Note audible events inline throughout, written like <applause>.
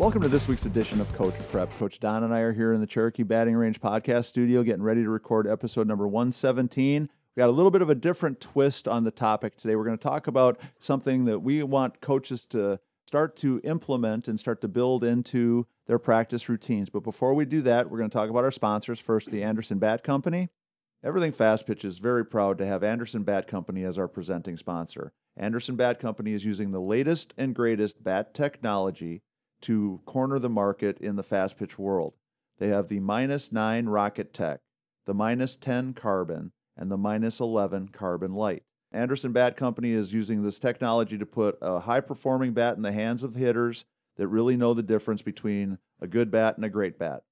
Welcome to this week's edition of Coach Prep. Coach Don and I are here in the Cherokee Batting Range podcast studio getting ready to record episode number 117. We got a little bit of a different twist on the topic today. We're going to talk about something that we want coaches to start to implement and start to build into their practice routines. But before we do that, we're going to talk about our sponsors. First, the Anderson Bat Company. Everything Fast Pitch is very proud to have Anderson Bat Company as our presenting sponsor. Anderson Bat Company is using the latest and greatest bat technology to corner the market in the fast pitch world. They have the minus 9 Rocket Tech, the minus 10 Carbon, and the minus 11 Carbon Light. Anderson Bat Company is using this technology to put a high performing bat in the hands of hitters that really know the difference between a good bat and a great bat.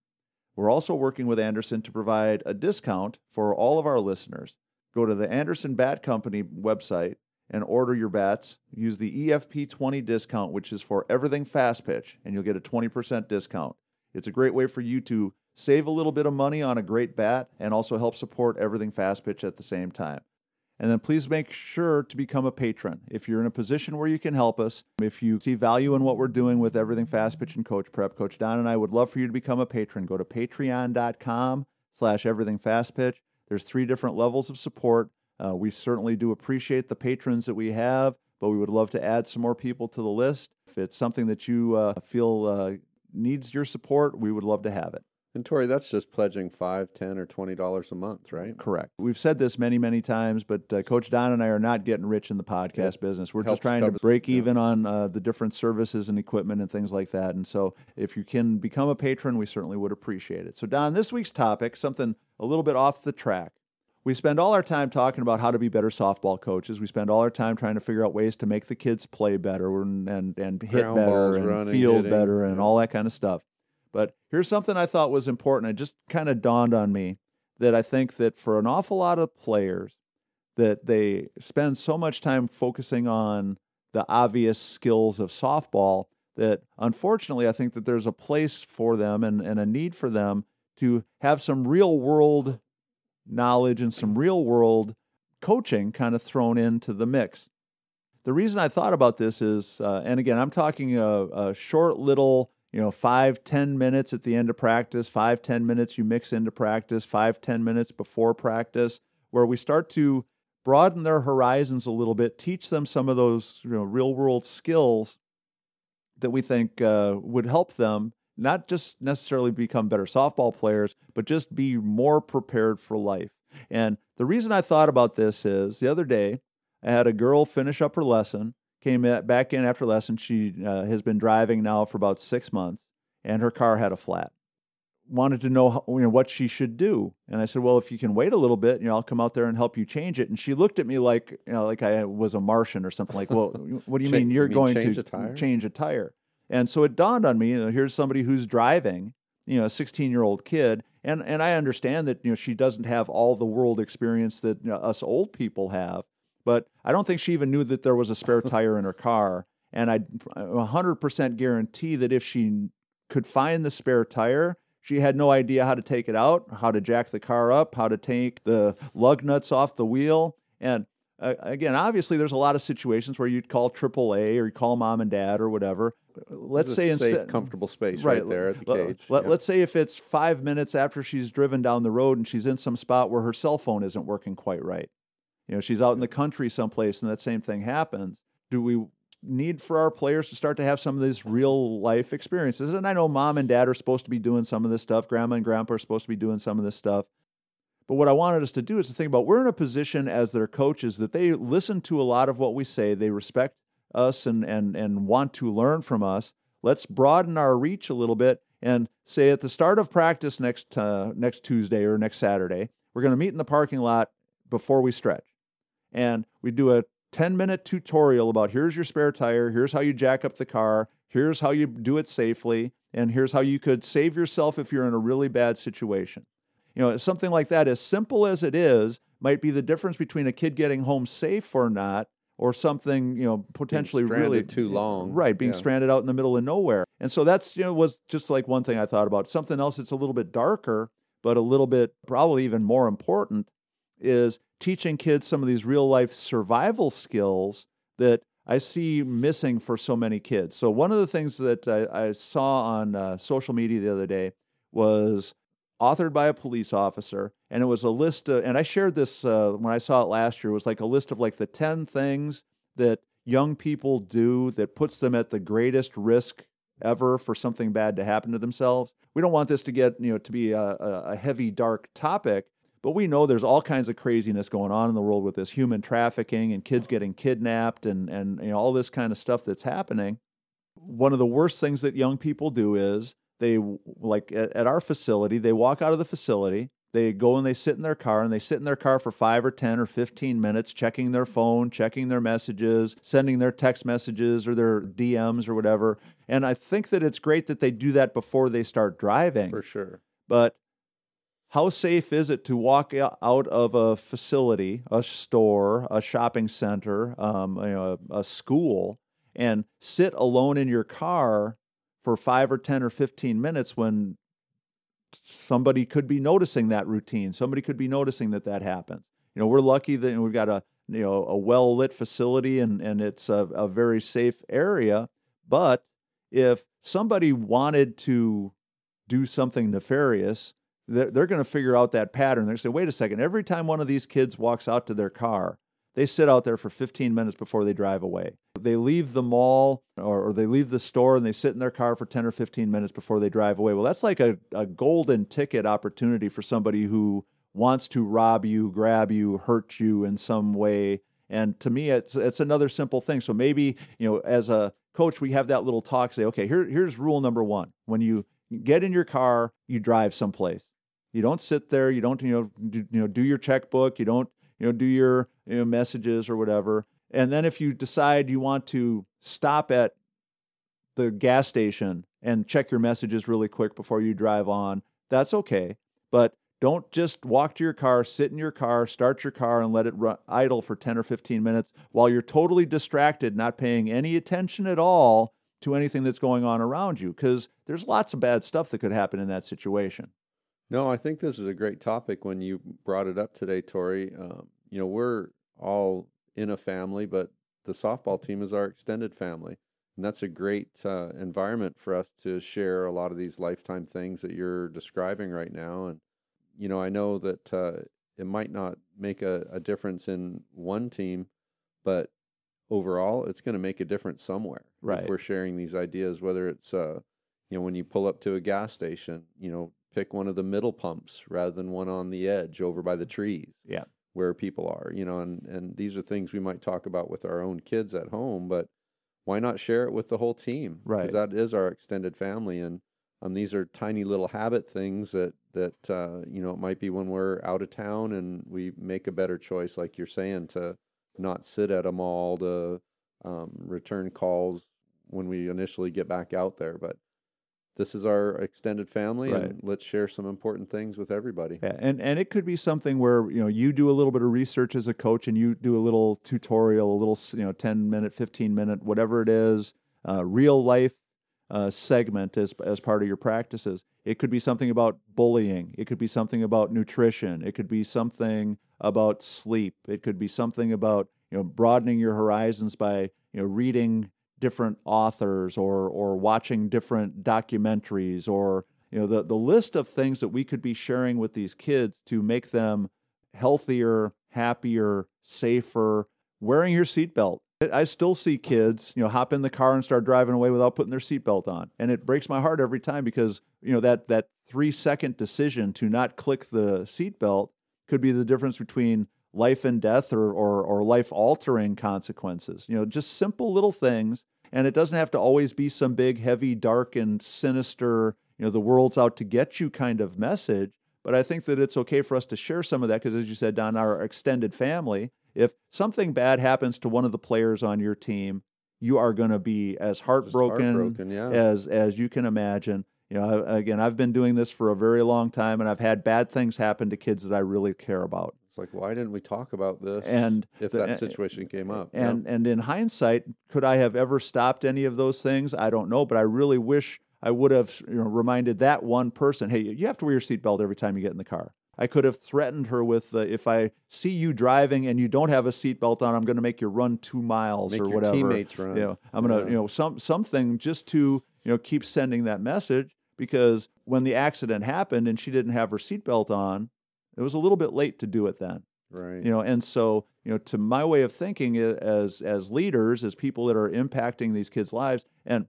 We're also working with Anderson to provide a discount for all of our listeners. Go to the Anderson Bat Company website and order your bats. Use the EFP20 discount, which is for everything fast pitch, and you'll get a 20% discount. It's a great way for you to save a little bit of money on a great bat and also help support everything fast pitch at the same time. And then please make sure to become a patron. If you're in a position where you can help us, if you see value in what we're doing with everything fast pitch and coach prep, Coach Don and I would love for you to become a patron. Go to patreon.com slash everything fast pitch. There's three different levels of support. Uh, we certainly do appreciate the patrons that we have, but we would love to add some more people to the list. If it's something that you uh, feel uh, needs your support, we would love to have it. And Tori, that's just pledging five, ten, or twenty dollars a month, right? Correct. We've said this many, many times, but uh, Coach Don and I are not getting rich in the podcast business. We're helps just trying to break even on uh, the different services and equipment and things like that. And so, if you can become a patron, we certainly would appreciate it. So, Don, this week's topic, something a little bit off the track. We spend all our time talking about how to be better softball coaches. We spend all our time trying to figure out ways to make the kids play better and and, and hit Ground better and running, field hitting, better and yeah. all that kind of stuff. But here's something I thought was important. It just kind of dawned on me that I think that for an awful lot of players, that they spend so much time focusing on the obvious skills of softball that unfortunately I think that there's a place for them and, and a need for them to have some real world knowledge and some real world coaching kind of thrown into the mix. The reason I thought about this is, uh, and again, I'm talking a, a short little, you know, five, ten minutes at the end of practice, five, ten minutes you mix into practice, five, ten minutes before practice, where we start to broaden their horizons a little bit, teach them some of those, you know, real world skills that we think uh, would help them not just necessarily become better softball players, but just be more prepared for life. And the reason I thought about this is the other day, I had a girl finish up her lesson, came back in after lesson. She uh, has been driving now for about six months, and her car had a flat. Wanted to know, how, you know what she should do, and I said, "Well, if you can wait a little bit, you know, I'll come out there and help you change it." And she looked at me like, you know, like I was a Martian or something. Like, "Well, <laughs> what do you mean you're you mean going change to a change a tire?" And so it dawned on me, you know, here's somebody who's driving, you know, a 16 year old kid. And, and I understand that, you know, she doesn't have all the world experience that you know, us old people have, but I don't think she even knew that there was a spare <laughs> tire in her car. And I 100% guarantee that if she could find the spare tire, she had no idea how to take it out, how to jack the car up, how to take the lug nuts off the wheel. And uh, again, obviously, there's a lot of situations where you'd call AAA or you call mom and dad or whatever. Let's say safe, instead, comfortable space right, there at the let- cage. Let, Yeah. us say if it's five minutes after she's driven down the road and she's in some spot where her cell phone isn't working quite right. You know, she's out in the country someplace and that same thing happens. Do we need for our players to start to have some of these real life experiences? And I know mom and dad are supposed to be doing some of this stuff, grandma and grandpa are supposed to be doing some of this stuff. But what I wanted us to do is to think about we're in a position as their coaches that they listen to a lot of what we say, they respect us and and and want to learn from us. Let's broaden our reach a little bit and say at the start of practice next uh, next Tuesday or next Saturday, we're going to meet in the parking lot before we stretch, and we do a 10 minute tutorial about here's your spare tire, here's how you jack up the car, here's how you do it safely, and here's how you could save yourself if you're in a really bad situation. You know, something like that, as simple as it is, might be the difference between a kid getting home safe or not, or something, you know, potentially really too long. Right, being Yeah. stranded out in the middle of nowhere. And so that's, you know, was just like one thing I thought about. Something else that's a little bit darker, but a little bit probably even more important is teaching kids some of these real life survival skills that I see missing for so many kids. So one of the things that I, I saw on uh, social media the other day was authored by a police officer, and it was a list. Of, and I shared this uh, when I saw it last year. It was like a list of like the ten things that young people do that puts them at the greatest risk ever for something bad to happen to themselves. We don't want this to get you know to be a, a heavy, dark topic, but we know there's all kinds of craziness going on in the world with this human trafficking and kids getting kidnapped and and you know all this kind of stuff that's happening. One of the worst things that young people do is they like at, at our facility, they walk out of the facility, they go and they sit in their car and they sit in their car for 5 or 10 or 15 minutes checking their phone, checking their messages, sending their text messages or their DMs or whatever. And I think that it's great that they do that before they start driving. For sure. But how safe is it to walk out of a facility, a store, a shopping center, um, you know, a, a school, and sit alone in your car for five or 10 or 15 minutes when somebody could be noticing that routine. Somebody could be noticing that that happens. You know, we're lucky that we've got a, you know, a well lit facility and, and it's a, a very safe area. But if somebody wanted to do something nefarious, they're, they're going to figure out that pattern. They're going to say, wait a second, every time one of these kids walks out to their car, they sit out there for 15 minutes before they drive away. They leave the mall or, or, they leave the store and they sit in their car for 10 or 15 minutes before they drive away. Well, that's like a, a golden ticket opportunity for somebody who wants to rob you, grab you, hurt you in some way. And to me, it's it's another simple thing. So maybe you know, as a coach, we have that little talk. Say, okay, here here's rule number one: when you get in your car, you drive someplace. You don't sit there. You don't you know do, you know do your checkbook. You don't you know, do your you know, messages or whatever. And then if you decide you want to stop at the gas station and check your messages really quick before you drive on, that's okay. But don't just walk to your car, sit in your car, start your car, and let it run idle for 10 or 15 minutes while you're totally distracted, not paying any attention at all to anything that's going on around you. Because there's lots of bad stuff that could happen in that situation. No, I think this is a great topic when you brought it up today, Tori. Um, you know, we're all in a family, but the softball team is our extended family. And that's a great uh, environment for us to share a lot of these lifetime things that you're describing right now. And, you know, I know that uh, it might not make a, a difference in one team, but overall, it's going to make a difference somewhere. Right. If we're sharing these ideas, whether it's, uh, you know, when you pull up to a gas station, you know, pick one of the middle pumps rather than one on the edge over by the trees. Yeah. Where people are, you know, and, and these are things we might talk about with our own kids at home, but why not share it with the whole team? Right. Because that is our extended family. And um, these are tiny little habit things that, that uh, you know, it might be when we're out of town and we make a better choice, like you're saying, to not sit at a mall to um, return calls when we initially get back out there. But this is our extended family Right. and let's share some important things with everybody. Yeah, and and it could be something where you know you do a little bit of research as a coach, and you do a little tutorial, a little you know ten minute, fifteen minute, whatever it is, uh, real life uh, segment as as part of your practices. It could be something about bullying. It could be something about nutrition. It could be something about sleep. It could be something about you know broadening your horizons by you know reading different authors or or watching different documentaries or you know the the list of things that we could be sharing with these kids to make them healthier, happier, safer, wearing your seatbelt. I still see kids, you know, hop in the car and start driving away without putting their seatbelt on. And it breaks my heart every time because, you know, that that 3 second decision to not click the seatbelt could be the difference between life and death or, or, or life altering consequences. You know, just simple little things. And it doesn't have to always be some big, heavy, dark, and sinister, you know, the world's out to get you kind of message. But I think that it's okay for us to share some of that because, as you said, Don, our extended family, if something bad happens to one of the players on your team, you are going to be as heartbroken, heartbroken, yeah. as as you can imagine. You know, again, I've been doing this for a very long time, and I've had bad things happen to kids that I really care about. Like, why didn't we talk about this And if the- that situation came up? Yeah. And and in hindsight, could I have ever stopped any of those things? I don't know, but I really wish I would have you know, reminded that one person, hey, you have to wear your seatbelt every time you get in the car. I could have threatened her with uh, if I see you driving and you don't have a seatbelt on, I'm going to make you run two miles Make or your whatever. teammates run. You know, I'm going to Yeah. you know some something just to you know keep sending that message because when the accident happened and she didn't have her seatbelt on, it was a little bit late to do it then Right. you know and so you know to my way of thinking as as leaders as people that are impacting these kids lives and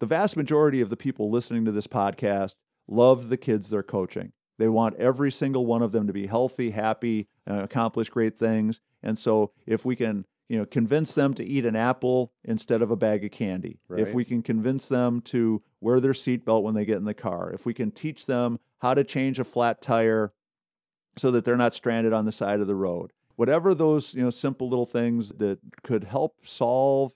the vast majority of the people listening to this podcast love the kids they're coaching. They want every single one of them to be healthy happy uh, accomplish great things. And so if we can you know convince them to eat an apple instead of a bag of candy if we can convince them to wear their seatbelt when they get in the car if we can teach them how to change a flat tire so that they're not stranded on the side of the road. Whatever those you know simple little things that could help solve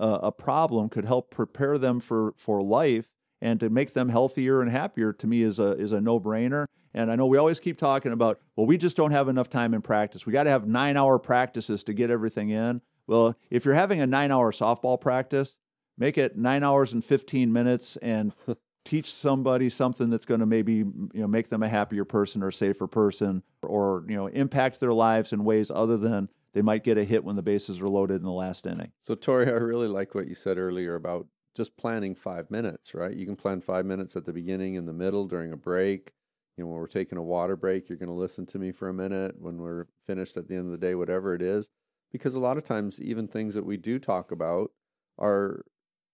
uh, a problem, could help prepare them for for life and to make them healthier and happier. To me, is a is a no brainer. And I know we always keep talking about, well, we just don't have enough time in practice. We got to have nine hour practices to get everything in. Well, if you're having a nine hour softball practice, make it nine hours and 15 minutes and <laughs> teach somebody something that's going to maybe you know make them a happier person or a safer person or you know impact their lives in ways other than they might get a hit when the bases are loaded in the last inning. So, Tori, I really like what you said earlier about just planning five minutes, right? You can plan five minutes at the beginning, in the middle, during a break. You know, when we're taking a water break, you're going to listen to me for a minute. When we're finished at the end of the day, whatever it is. Because a lot of times, even things that we do talk about are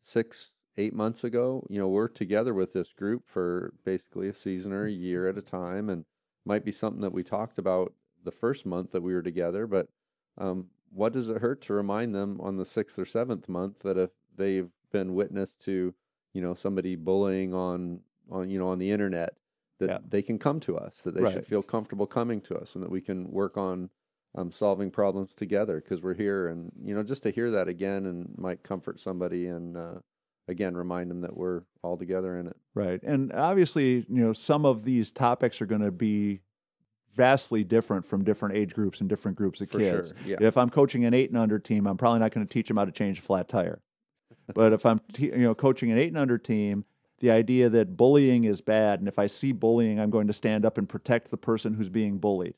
six, eight months ago. You know, we're together with this group for basically a season or a year at a time. And might be something that we talked about the first month that we were together, but um, what does it hurt to remind them on the sixth or seventh month that if they've been witness to, you know, somebody bullying on on you know on the internet, that Yeah. they can come to us, that they Right. should feel comfortable coming to us, and that we can work on um, solving problems together because we're here, and you know, just to hear that again and might comfort somebody, and uh, again remind them that we're all together in it. Right. And obviously, you know, some of these topics are going to be vastly different from different age groups and different groups of For kids. sure, yeah. If I'm coaching an 8 and under team, I'm probably not going to teach them how to change a flat tire. <laughs> but if I'm te- you know coaching an 8 and under team, the idea that bullying is bad and if I see bullying, I'm going to stand up and protect the person who's being bullied.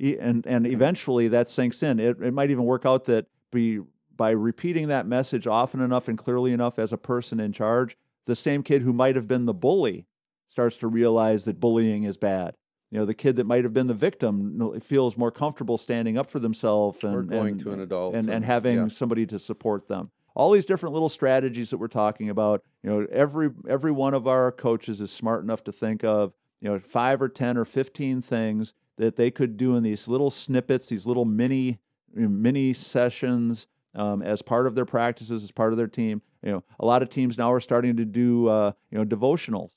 And and mm-hmm. eventually that sinks in. It it might even work out that be by repeating that message often enough and clearly enough as a person in charge, the same kid who might have been the bully starts to realize that bullying is bad. You know, the kid that might have been the victim feels more comfortable standing up for themselves and Or going and, to an adult and, and and- having yeah. somebody to support them. All these different little strategies that we're talking about. You know, every every one of our coaches is smart enough to think of you know five or ten or fifteen things that they could do in these little snippets, these little mini mini sessions um, as part of their practices, as part of their team. You know, a lot of teams now are starting to do uh, you know devotionals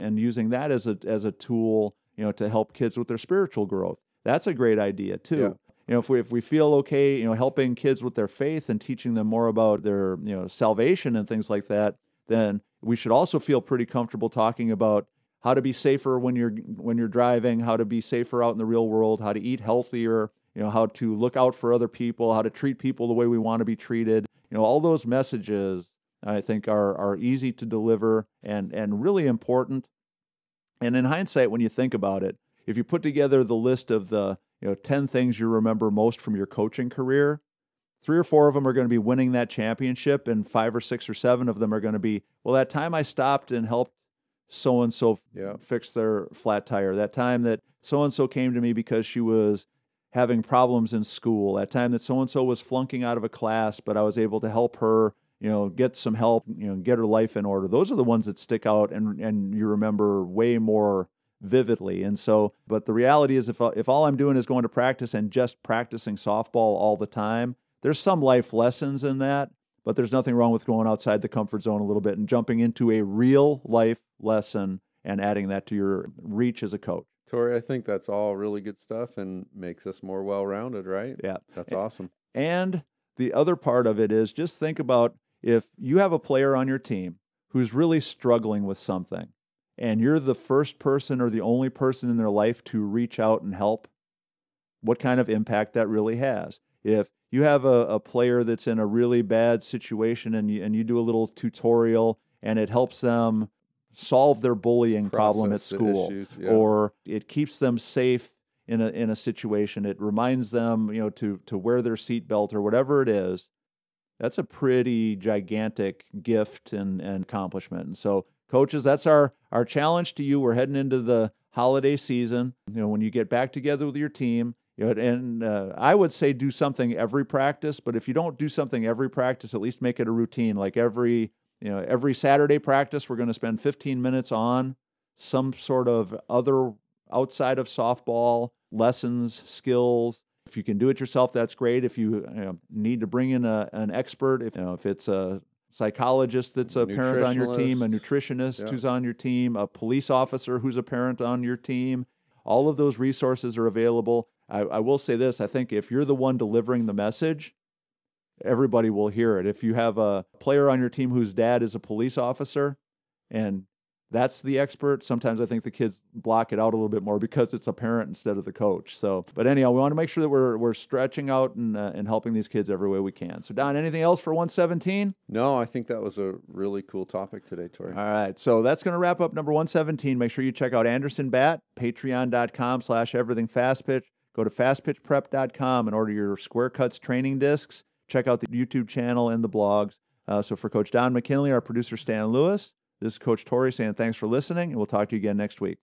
and using that as a as a tool, you know, to help kids with their spiritual growth. That's a great idea too. Yeah. You know, if we if we feel okay, you know, helping kids with their faith and teaching them more about their you know salvation and things like that, then we should also feel pretty comfortable talking about how to be safer when you're when you're driving, how to be safer out in the real world, how to eat healthier, you know, how to look out for other people, how to treat people the way we want to be treated. You know, all those messages I think are are easy to deliver and and really important. And in hindsight, when you think about it, if you put together the list of the you know 10 things you remember most from your coaching career, three or four of them are going to be winning that championship, and five or six or seven of them are going to be, well, that time I stopped and helped so and so fix their flat tire, that time that so and so came to me because she was having problems in school, that time that so and so was flunking out of a class, but I was able to help her, you know, get some help, you know, get her life in order. Those are the ones that stick out and and you remember way more vividly. And so, but the reality is if if all I'm doing is going to practice and just practicing softball all the time, there's some life lessons in that, but there's nothing wrong with going outside the comfort zone a little bit and jumping into a real life lesson and adding that to your reach as a coach. Tori, I think that's all really good stuff and makes us more well rounded, right? Yeah. That's awesome. And the other part of it is just think about if you have a player on your team who's really struggling with something and you're the first person or the only person in their life to reach out and help, what kind of impact that really has. If you have a, a player that's in a really bad situation and you, and you do a little tutorial and it helps them solve their bullying problem at school, issues, yeah. or it keeps them safe in a in a situation. It reminds them, you know, to to wear their seatbelt or whatever it is. That's a pretty gigantic gift and, and accomplishment. And so, coaches, that's our our challenge to you. We're heading into the holiday season. You know, when you get back together with your team, you know, and uh, I would say do something every practice. But if you don't do something every practice, at least make it a routine. Like every you know every Saturday practice, we're going to spend 15 minutes on some sort of other outside of softball lessons, skills. If you can do it yourself, that's great. If you, you know, need to bring in a, an expert, if you know if it's a psychologist that's a parent on your team, a nutritionist Yeah. who's on your team, a police officer who's a parent on your team, all of those resources are available. I, I will say this: I think if you're the one delivering the message, everybody will hear it. If you have a player on your team whose dad is a police officer, and that's the expert. Sometimes I think the kids block it out a little bit more because it's a parent instead of the coach. So, but anyhow, we want to make sure that we're we're stretching out and uh, and helping these kids every way we can. So, Don, anything else for 117? No, I think that was a really cool topic today, Tori. All right, so that's going to wrap up number 117. Make sure you check out Anderson Bat, patreon.com slash everything fast pitch. Go to fastpitchprep.com and order your Square Cuts training discs. Check out the YouTube channel and the blogs. Uh, so for Coach Don McKinley, our producer Stan Lewis, this is Coach Tori saying thanks for listening, and we'll talk to you again next week.